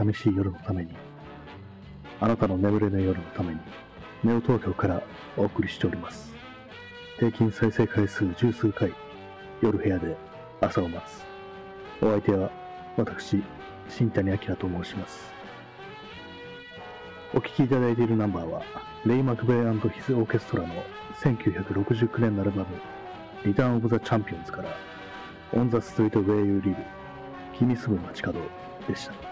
寂しい夜のために、あなたの眠れない夜のために、ネオ東京からお送りしております。平均再生回数十数回、夜部屋で朝を待つ。お相手は私、新谷明と申します。お聴きいただいているナンバーは、レイ・マクベイヒズ・オーケストラの1969年のアルバム、リターン・オブ・ザ・チャンピオンズから、オン・ザ・ストリート・ウェイ・ユー・リブ、君住む街角でした。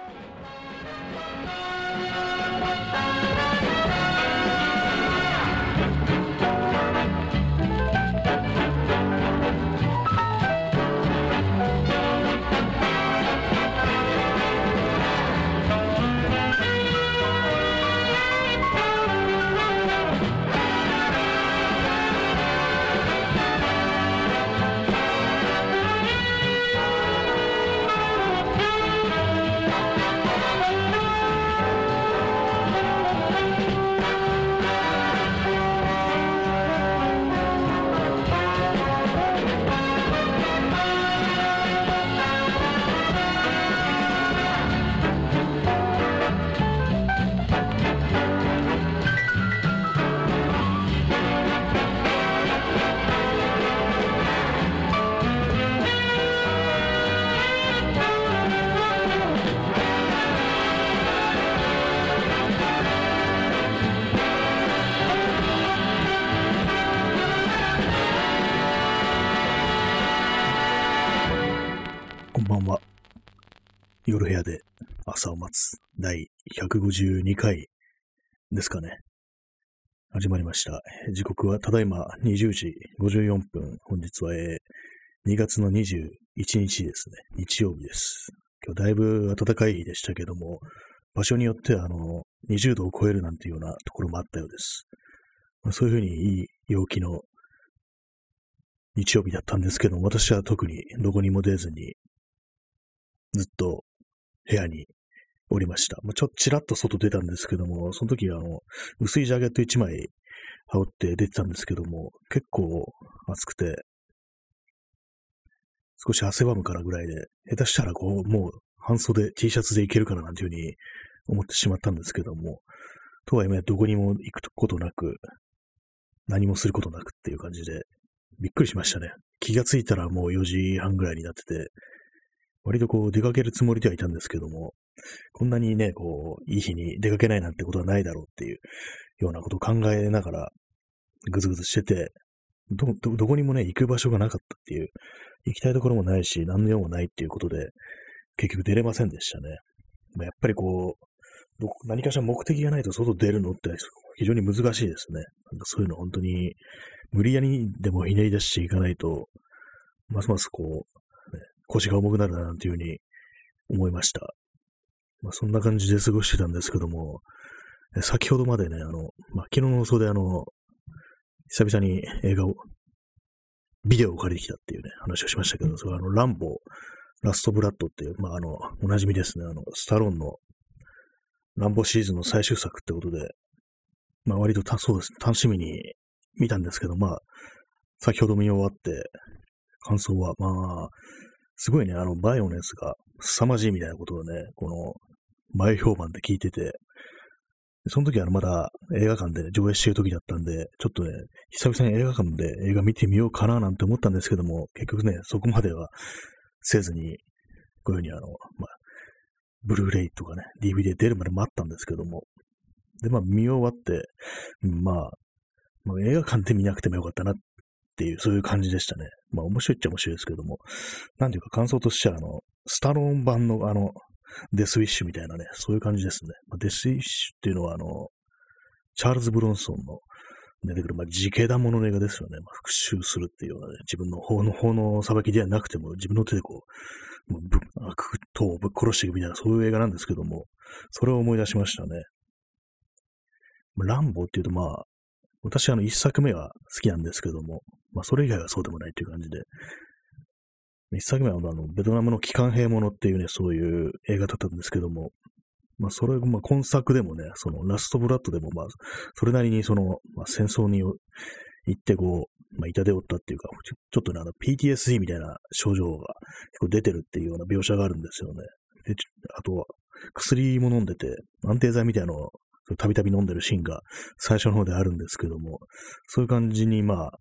夜部屋で朝を待つ第152回ですかね。始まりました。時刻はただいま20時54分。本日は、え2月の21日ですね。日曜日です。今日だいぶ暖かい日でしたけども、場所によってはあの20度を超えるなんていうようなところもあったようです。まあそういうふうにいい陽気の日曜日だったんですけども、私は特にどこにも出ずに、ずっと部屋におりました。まあ、ちょっとちらっと外出たんですけども、その時あの、薄いジャケット1枚羽織って出てたんですけども、結構暑くて、少し汗ばむからぐらいで、下手したらこう、もう半袖 T シャツでいけるかななんていうふうに思ってしまったんですけども、とはいえどこにも行くことなく、何もすることなくっていう感じで、びっくりしましたね。気がついたらもう4時半ぐらいになってて、割とこう出かけるつもりではいたんですけども、こんなにね、こう、いい日に出かけないなんてことはないだろうっていうようなことを考えながら、ぐずぐずしてて、ど、ど、どこにもね、行く場所がなかったっていう、行きたいところもないし、何の用もないっていうことで、結局出れませんでしたね。まやっぱりこう、ど何かしら目的がないと外出るのって非常に難しいですね。なんかそういうの本当に無理やりでもひねり出していかないと、ますますこう、腰が重くなるななんていうふうに思いました。まあ、そんな感じで過ごしてたんですけども、え先ほどまでね、あの、まあ、昨日の放送であの、久々に映画を、ビデオを借りてきたっていうね、話をしましたけど、それはあの、ランボー、ラストブラッドっていう、まあ、あの、おなじみですね、あの、スタローンのランボーシリーズの最終作ってことで、まあ、割とた、そうですね、楽しみに見たんですけど、まあ、先ほど見終わって、感想は、まあ、すごいね、あの、バイオネスが凄まじいみたいなことをね、この、前評判で聞いてて、その時はまだ映画館で上映してる時だったんで、ちょっとね、久々に映画館で映画見てみようかななんて思ったんですけども、結局ね、そこまではせずに、こういうふうにあの、まあ、ブルーレイとかね、DVD 出るまで待ったんですけども、で、まあ見終わって、まあ、まあ、映画館で見なくてもよかったなっっていう、そういう感じでしたね。まあ面白いっちゃ面白いですけども、なんていうか感想としては、あの、スタローン版のあの、デスウィッシュみたいなね、そういう感じですね。まあ、デスウィッシュっていうのは、あの、チャールズ・ブロンソンの出てくる、まあ、自警団もの映画ですよね。まあ、復讐するっていうようなね、自分の法の法の裁きではなくても、自分の手でこう、もうぶ悪党をぶっ殺していくみたいな、そういう映画なんですけども、それを思い出しましたね。ランボーっていうと、まあ、私、あの、一作目は好きなんですけども、まあ、それ以外はそうでもないという感じで、一作目は、あの、ベトナムの機関兵ものっていうね、そういう映画だったんですけども、まあ、それ、まあ、今作でもね、その、ラストブラッドでも、まあ、それなりに、その、まあ、戦争に行って、こう、まあ、痛手を負ったっていうか、ちょちょっとね、あの、PTSD みたいな症状が結構出てるっていうような描写があるんですよね。で、あとは、薬も飲んでて、安定剤みたいなのをたびたび飲んでるシーンが最初の方であるんですけども、そういう感じに、まあ、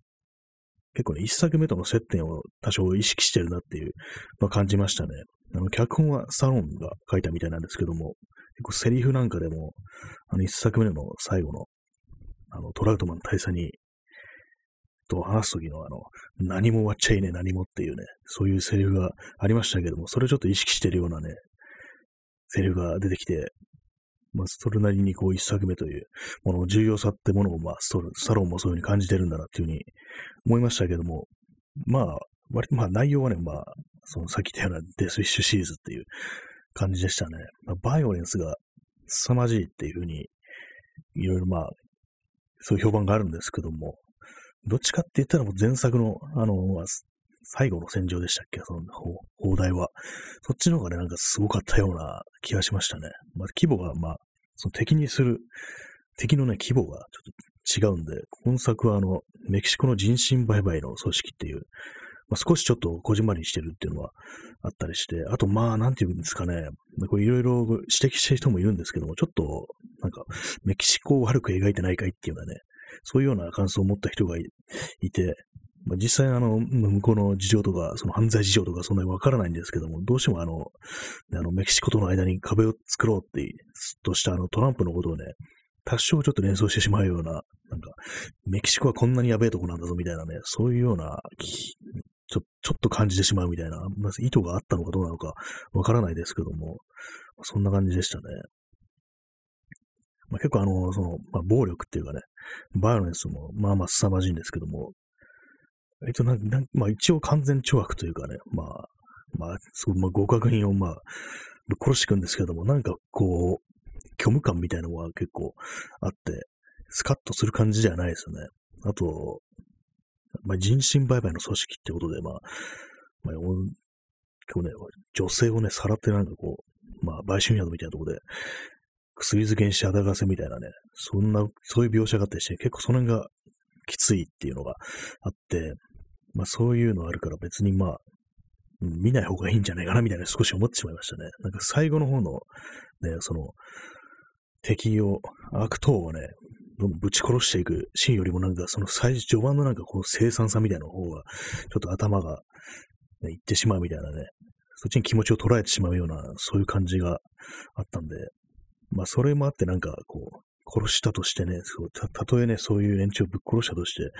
結構ね、一作目との接点を多少意識してるなっていう、まあ、感じましたね。あの、脚本はサロンが書いたみたいなんですけども、結構セリフなんかでも、あの、一作目の最後の、あの、トラウトマン大佐に、と話すときのあの、何も終わっちゃいね、何もっていうね、そういうセリフがありましたけども、それをちょっと意識してるようなね、セリフが出てきて、まあ、それなりにこう一作目というものの重要さってものを、まあ、サロンもそういうふうに感じてるんだなっていうふうに思いましたけども、まあ、割とまあ内容はね、まあ、そのさっき言ったようなデスウィッシュシリーズっていう感じでしたね。まあ、バイオレンスが凄まじいっていうふうに、いろいろまあ、そういう評判があるんですけども、どっちかって言ったらもう前作の、あの、まあ最後の戦場でしたっけ？その砲台は。そっちの方がね、なんかすごかったような気がしましたね。まあ、規模が、まあ、その敵にする、敵のね、規模がちょっと違うんで、今作はあの、メキシコの人身売買の組織っていう、まあ、少しちょっとこじんまりしてるっていうのはあったりして、あとまあ、なんていうんですかね、これいろいろ指摘してる人もいるんですけども、ちょっと、なんか、メキシコを悪く描いてないかいっていうようなね、そういうような感想を持った人がいて、まあ、実際あの、向こうの事情とか、その犯罪事情とかそんなにわからないんですけども、どうしてもあの、あの、メキシコとの間に壁を作ろうって、としたあの、トランプのことをね、多少ちょっと連想してしまうような、なんか、メキシコはこんなにやべえとこなんだぞみたいなね、そういうような、ちょ、ちょっと感じてしまうみたいな、まず意図があったのかどうなのかわからないですけども、そんな感じでしたね。まあ、結構あの、その、まあ、暴力っていうかね、バイオレンスもまあまあ凄まじいんですけども、えっと、な、なまあ一応完全懲悪というかね、まあ、まあ、すごい、まあ、合格品をまあ、ぶっ殺していくんですけども、なんかこう、虚無感みたいなのが結構あって、スカッとする感じじゃないですよね。あと、まあ、人身売買の組織ってことで、まあ、まあ、結構ね、女性をね、さらってなんかこう、まあ、売春宿みたいなところで、薬漬けにして働かせみたいなね、そんな、そういう描写があったりして、結構その辺がきついっていうのがあって、まあそういうのあるから別にまあ、見ない方がいいんじゃないかなみたいな少し思ってしまいましたね。なんか最後の方の、ね、その、敵を、悪党をね、どんどんぶち殺していくシーンよりもなんかその最初、序盤のなんかこの生産さみたいな方が、ちょっと頭が、ね、いってしまうみたいなね、そっちに気持ちを捉えてしまうような、そういう感じがあったんで、まあそれもあってなんかこう、殺したとしてね、そうたたとえね、そういう連中をぶっ殺したとして、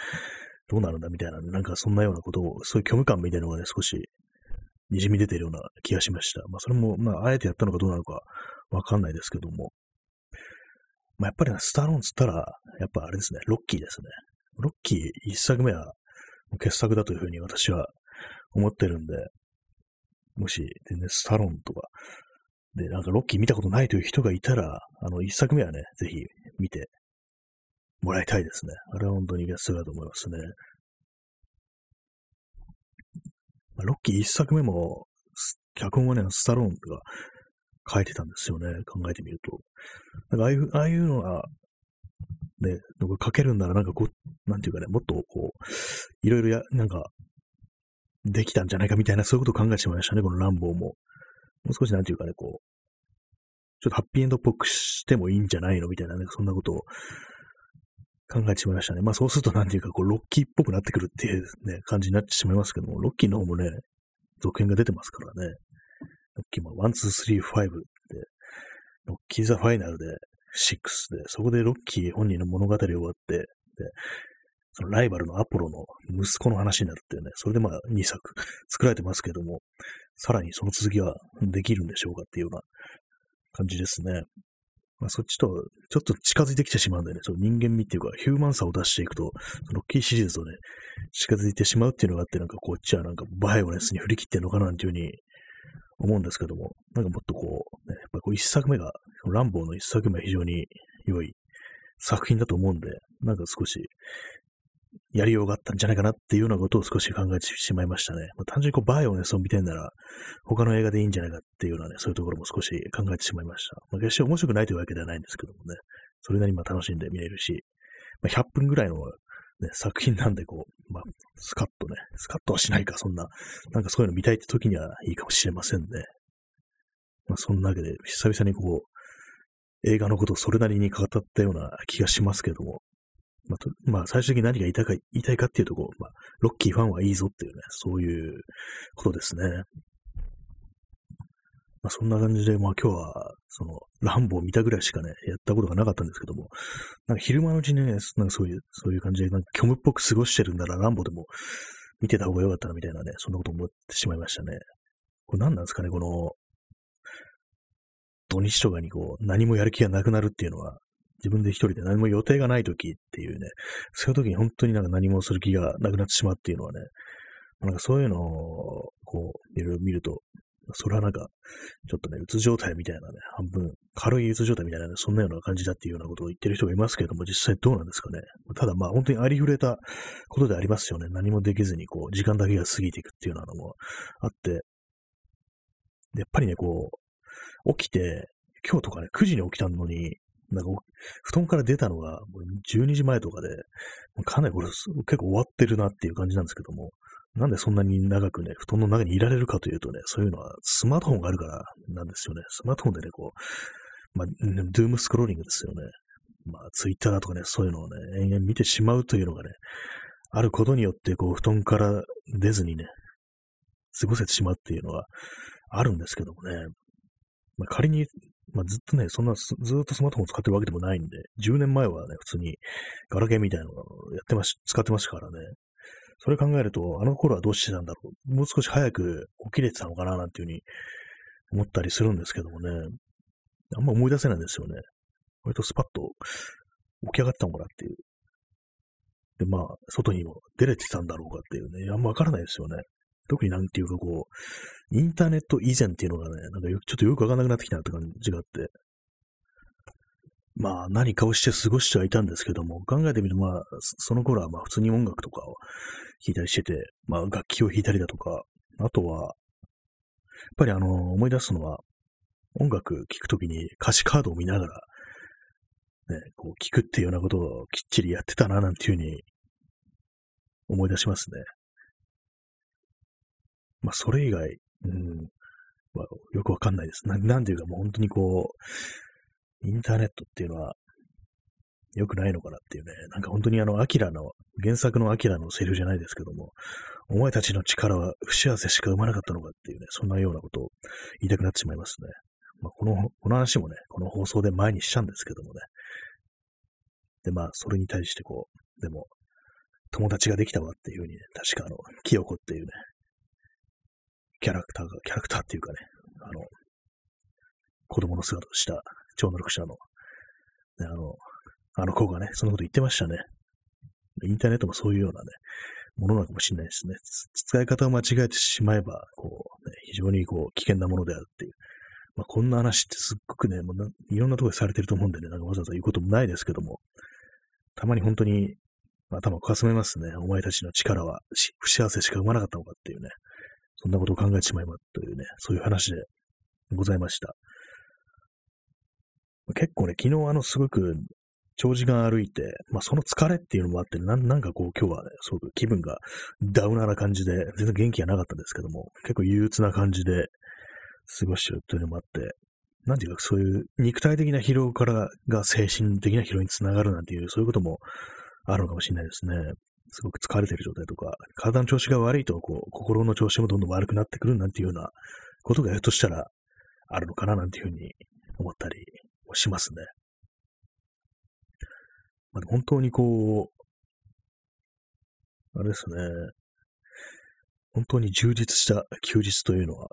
どうなるんだみたいな、なんかそんなようなことを、そういう虚無感みたいなのがね、少し滲み出ているような気がしました。まあそれも、まああえてやったのかどうなのかわかんないですけども。まあやっぱり、スタローンつったら、やっぱあれですね、ロッキーですね。ロッキー一作目は傑作だというふうに私は思ってるんで、もし、全然スタローンとか、で、なんかロッキー見たことないという人がいたら、あの、一作目はね、ぜひ見てもらいたいですね。あれは本当に傑作だと思いますね。まあ、ロッキー一作目も、脚本はね、スタローンが書いてたんですよね。考えてみると。なんかああいう、ああいうのが、ね、書けるんならなんかこう、なんていうかね、もっとこう、いろいろや、なんか、できたんじゃないかみたいな、そういうことを考えてしまいましたね、このランボーも。もう少しなんていうかね、こう、ちょっとハッピーエンドっぽくしてもいいんじゃないの？みたいなね、そんなことを考えてしまいましたね。まあそうするとなんていうか、こう、ロッキーっぽくなってくるっていうね、感じになってしまいますけども、ロッキーの方もね、続編が出てますからね。ロッキーも1、2、3、5で、ロッキーザファイナルで6で、そこでロッキー本人の物語終わって、で、そのライバルのアポロの息子の話になるっていうね、それでまあ2作 作られてますけども、さらにその続きはできるんでしょうかっていうような感じですね。まあ、そっちとちょっと近づいてきてしまうんでね、その人間味っていうかヒューマンさを出していくと、そのロッキーシリーズとね、近づいてしまうっていうのがあって、なんかこっちはなんかバイオレンスに振り切ってんのかなっていうふうに思うんですけども、なんかもっとこう、ね、やっぱこう一作目が、ランボーの一作目は非常に良い作品だと思うんで、なんか少しやりようがあったんじゃないかなっていうようなことを少し考えてしまいましたね。まあ、単純にこうバイオネスを見てんなら、他の映画でいいんじゃないかっていうようなね、そういうところも少し考えてしまいました。まあ、決して面白くないというわけではないんですけどもね、それなりにまあ楽しんで見れるし、まあ、100分ぐらいの、ね、作品なんでこう、まあ、スカッとね、スカッとはしないか、そんな、なんかそういうの見たいって時にはいいかもしれませんね。まあ、そんなわけで、久々にこう、映画のことをそれなりに語ったような気がしますけども、まあ、まあ、最終的に何が言いたいか、言いたいかっていうとこう、まあ、ロッキーファンはいいぞっていうね、そういうことですね。まあ、そんな感じで、まあ今日は、その、ランボー見たぐらいしかね、やったことがなかったんですけども、なんか昼間のうちにね、なんかそういう、そういう感じで、なんか虚無っぽく過ごしてるんだら、ランボでも見てた方が良かったな、みたいなね、そんなこと思ってしまいましたね。これ何なんですかね、この、土日とかにこう、何もやる気がなくなるっていうのは、自分で一人で何も予定がない時っていうね、そういう時に本当になんか何もする気がなくなってしまうっていうのはね、なんかそういうのを、こう、いろいろ見ると、それはなんか、ちょっとね、うつ状態みたいなね、半分、軽いうつ状態みたいなね、そんなような感じだっていうようなことを言ってる人がいますけれども、実際どうなんですかね。ただまあ、本当にありふれたことでありますよね。何もできずに、こう、時間だけが過ぎていくっていうようなのもあって、やっぱりね、こう、起きて、今日とかね、9時に起きたのに、なんか、布団から出たのが12時前とかで、かなりこれ結構終わってるなっていう感じなんですけども、なんでそんなに長くね、布団の中にいられるかというとね、そういうのはスマートフォンがあるからなんですよね。スマートフォンでね、こう、まあ、ドゥームスクローリングですよね。まあ、ツイッターだとかね、そういうのをね、延々見てしまうというのがね、あることによって、こう、布団から出ずにね、過ごせてしまうっていうのはあるんですけどもね。まあ、仮に、まあ、ずっとね、そんなずっとスマートフォン使ってるわけでもないんで、10年前はね、普通にガラケーみたいなのをやってまし、使ってましたからね。それ考えると、あの頃はどうしてたんだろう。もう少し早く起きれてたのかな、なんていうふうに思ったりするんですけどもね。あんま思い出せないんですよね。割とスパッと起き上がってたのかなっていう。で、まあ、外にも出れてたんだろうかっていうね。あんまわからないですよね。特になんていうかこう、インターネット以前っていうのがね、なんかちょっとよくわかんなくなってきたなって感じがあって。まあ何かをして過ごしてはいたんですけども、考えてみるとまあ、その頃はまあ普通に音楽とかを弾いたりしてて、まあ楽器を弾いたりだとか、あとは、やっぱりあの、思い出すのは、音楽聴くときに歌詞カードを見ながら、ね、こう聴くっていうようなことをきっちりやってたな、なんていうふうに思い出しますね。まあそれ以外、うん、まあ、よくわかんないです。ななんていうかもう本当にこう、インターネットっていうのは、良くないのかなっていうね、なんか本当にあの、アキラの、原作のアキラのセリフじゃないですけども、お前たちの力は不幸せしか生まなかったのかっていうね、そんなようなことを言いたくなってしまいますね。まあ、この、この話もね、この放送で前にしたんですけどもね。で、まあ、それに対してこう、でも、友達ができたわっていうふうにね、確かあの、清子っていうね、キャラクターが、キャラクターっていうかね、あの、子供の姿をした超能力者の、ね、あの、あの子がね、そのこと言ってましたね。インターネットもそういうようなね、ものなのかもしれないですね。使い方を間違えてしまえば、こう、ね、非常にこう、危険なものであるっていう。まあ、こんな話ってすっごくね、もういろんなところでされてると思うんでね、なんかわざわざ言うこともないですけども、たまに本当に頭をかすめますね。お前たちの力は不幸せしか生まなかったのかっていうね、そんなことを考えてしまえばというね、そういう話でございました。結構ね、昨日あの、すごく長時間歩いて、まあその疲れっていうのもあって、ななんかこう今日はね、すごく気分がダウナーな感じで、全然元気がなかったんですけども、結構憂鬱な感じで過ごしてるというのもあって、なんていうかそういう肉体的な疲労からが精神的な疲労につながるなんていう、そういうこともあるのかもしれないですね。すごく疲れてる状態とか、体の調子が悪いと、こう、心の調子もどんどん悪くなってくるなんていうようなことがひょっとしたらあるのかななんていうふうに思ったりしますね。まあ、本当にこう、あれですね、本当に充実した休日というのは、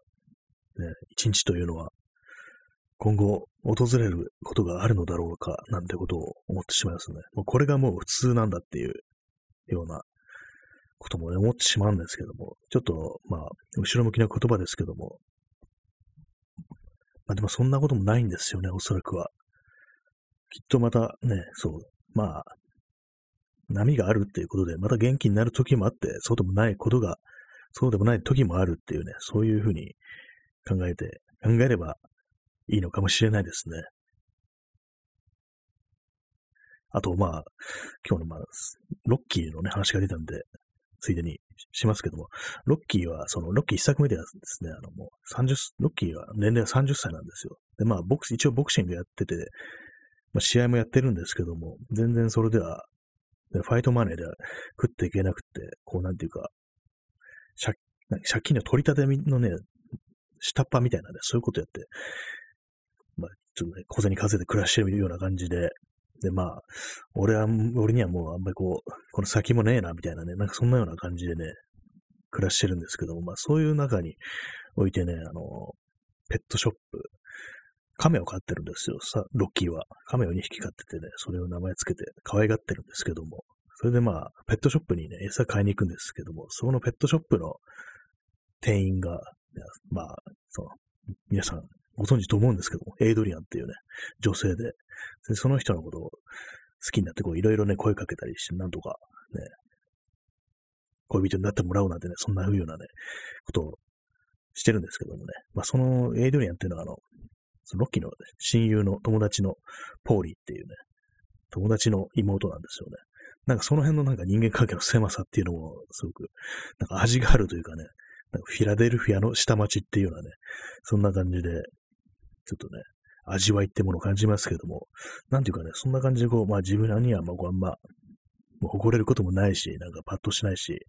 ね、一日というのは、今後訪れることがあるのだろうか、なんてことを思ってしまいますね。もうこれがもう普通なんだっていうようなことも、ね、思ってしまうんですけども、ちょっと、まあ、後ろ向きな言葉ですけども、まあでもそんなこともないんですよね、おそらくは。きっとまたね、そう、まあ、波があるっていうことで、また元気になる時もあって、そうでもないことが、そうでもない時もあるっていうね、そういうふうに考えて、考えればいいのかもしれないですね。あと、まあ、今日の、まあ、ロッキーのね、話が出たんで、ついでにしますけども、ロッキーは、その、ロッキー一作目ではですね、あの、もう30、ロッキーは年齢は30歳なんですよ。で、まあ、ボクス、一応ボクシングやってて、まあ、試合もやってるんですけども、全然それでは、ファイトマネーでは食っていけなくて、こう、なんていうか、借借金の取り立てのね、下っ端みたいなね、そういうことやって、まあ、ちょっとね、小銭稼いで暮らしてるような感じで、で、まあ、俺は、俺にはもうあんまりこう、この先もねえな、みたいなね、なんかそんなような感じでね、暮らしてるんですけども、まあそういう中においてね、あの、ペットショップ、亀を飼ってるんですよ。さ、ロッキーは。亀を2匹飼っててね、それを名前つけて可愛がってるんですけども、それでまあ、ペットショップにね、餌買いに行くんですけども、そのペットショップの店員が、まあ、その、皆さんご存知と思うんですけども、エイドリアンっていうね、女性で、でその人のことを好きになって、こう、いろいろね、声かけたりして、なんとか、ね、恋人になってもらおうなんてね、そんな風なね、ことをしてるんですけどもね、まあ、そのエイドリアンっていうのは、あの、そのロッキーの親友の友達のポーリーっていうね、友達の妹なんですよね。なんかその辺のなんか人間関係の狭さっていうのもすごく、なんか味があるというかね、なんかフィラデルフィアの下町っていうようなね、そんな感じで、ちょっとね、味わいってものを感じますけども、なんていうかね、そんな感じでこう、まあ自分にはまあこうあんま、もう誇れることもないし、なんかパッとしないし、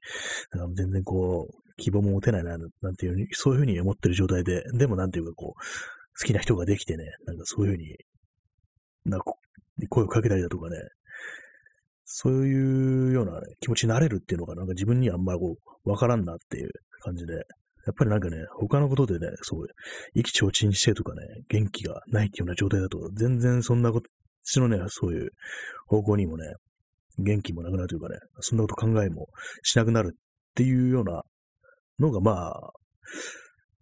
なんか全然こう、希望も持てないな、なんていうふうに、そういうふうに思ってる状態で、でもなんていうかこう、好きな人ができてね、なんかそういうふうに、なんか声をかけたりだとかね、そういうような、ね、気持ちになれるっていうのがなんか自分にはあんまこう、わからんなっていう感じで、やっぱりなんかね、他のことでね、そう、意気消沈してとかね、元気がないっていうような状態だと、全然そんなこと、ちのね、そういう方向にもね、元気もなくなるというかね、そんなこと考えもしなくなるっていうようなのが、まあ、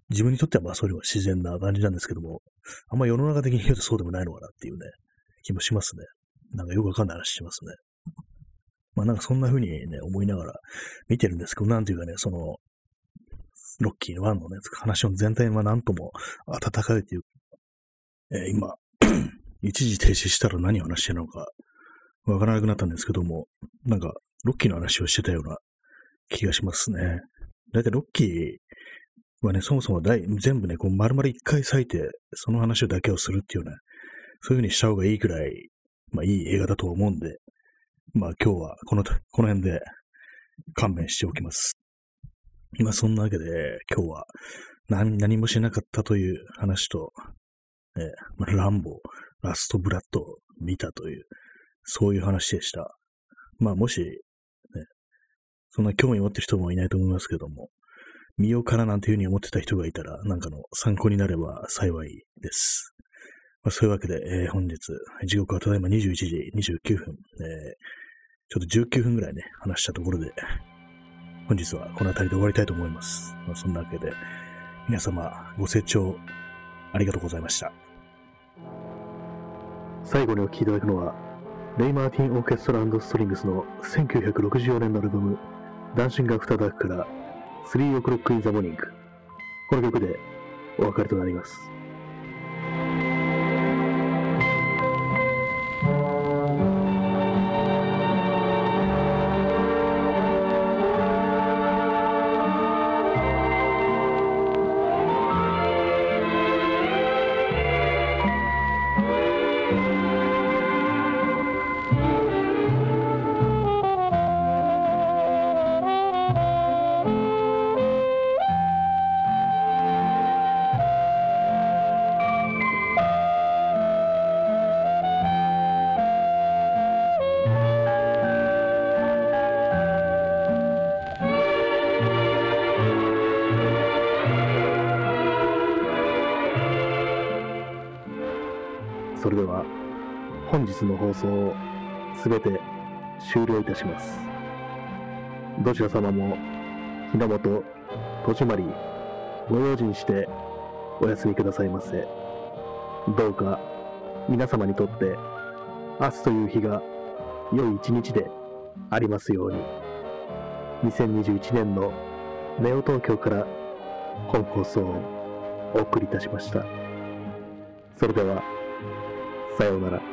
自分にとってはまあそれは自然な感じなんですけども、あんま世の中的に言うとそうでもないのかなっていうね、気もしますね。なんかよくわかんない話しますね。まあなんかそんな風にね、思いながら見てるんですけど、なんていうかね、その、ロッキーの1のね、話の全体はなんとも温かいという、えー、今、一時停止したら何を話してるのかわからなくなったんですけども、なんか、ロッキーの話をしてたような気がしますね。だいたいロッキーはね、そもそも全部ね、こう丸々一回咲いて、その話だけをするっていうね、そういう風にした方がいいくらい、まあいい映画だと思うんで、まあ今日はこの、この辺で勘弁しておきます。まあそんなわけで、今日は何何もしなかったという話と、えーまあ、ランボー、ラストブラッドを見たという、そういう話でした。まあもし、ね、そんな興味持ってる人もいないと思いますけども、見ようかななんていうふうに思ってた人がいたら、なんかの参考になれば幸いです。まあ、そういうわけで、えー、本日、時刻はただいま21時29分、えー、ちょっと19分ぐらいね、話したところで、本日はこの辺りで終わりたいと思います。まあ、そんなわけで、皆様ご清聴ありがとうございました。最後にお聴きいただくのは、レイ・マーティン・オーケストラストリングスの1964年のアルバム、ダンシング・アフター・ダークから、3 o'clock in the morning。この曲でお別れとなります。それでは本日の放送をすべて終了いたします。どちら様も日の本、戸締まり、ご用心してお休みくださいませ。どうか皆様にとって明日という日が良い一日でありますように。2021年のネオ東京から本放送をお送りいたしました。それでは、さようなら。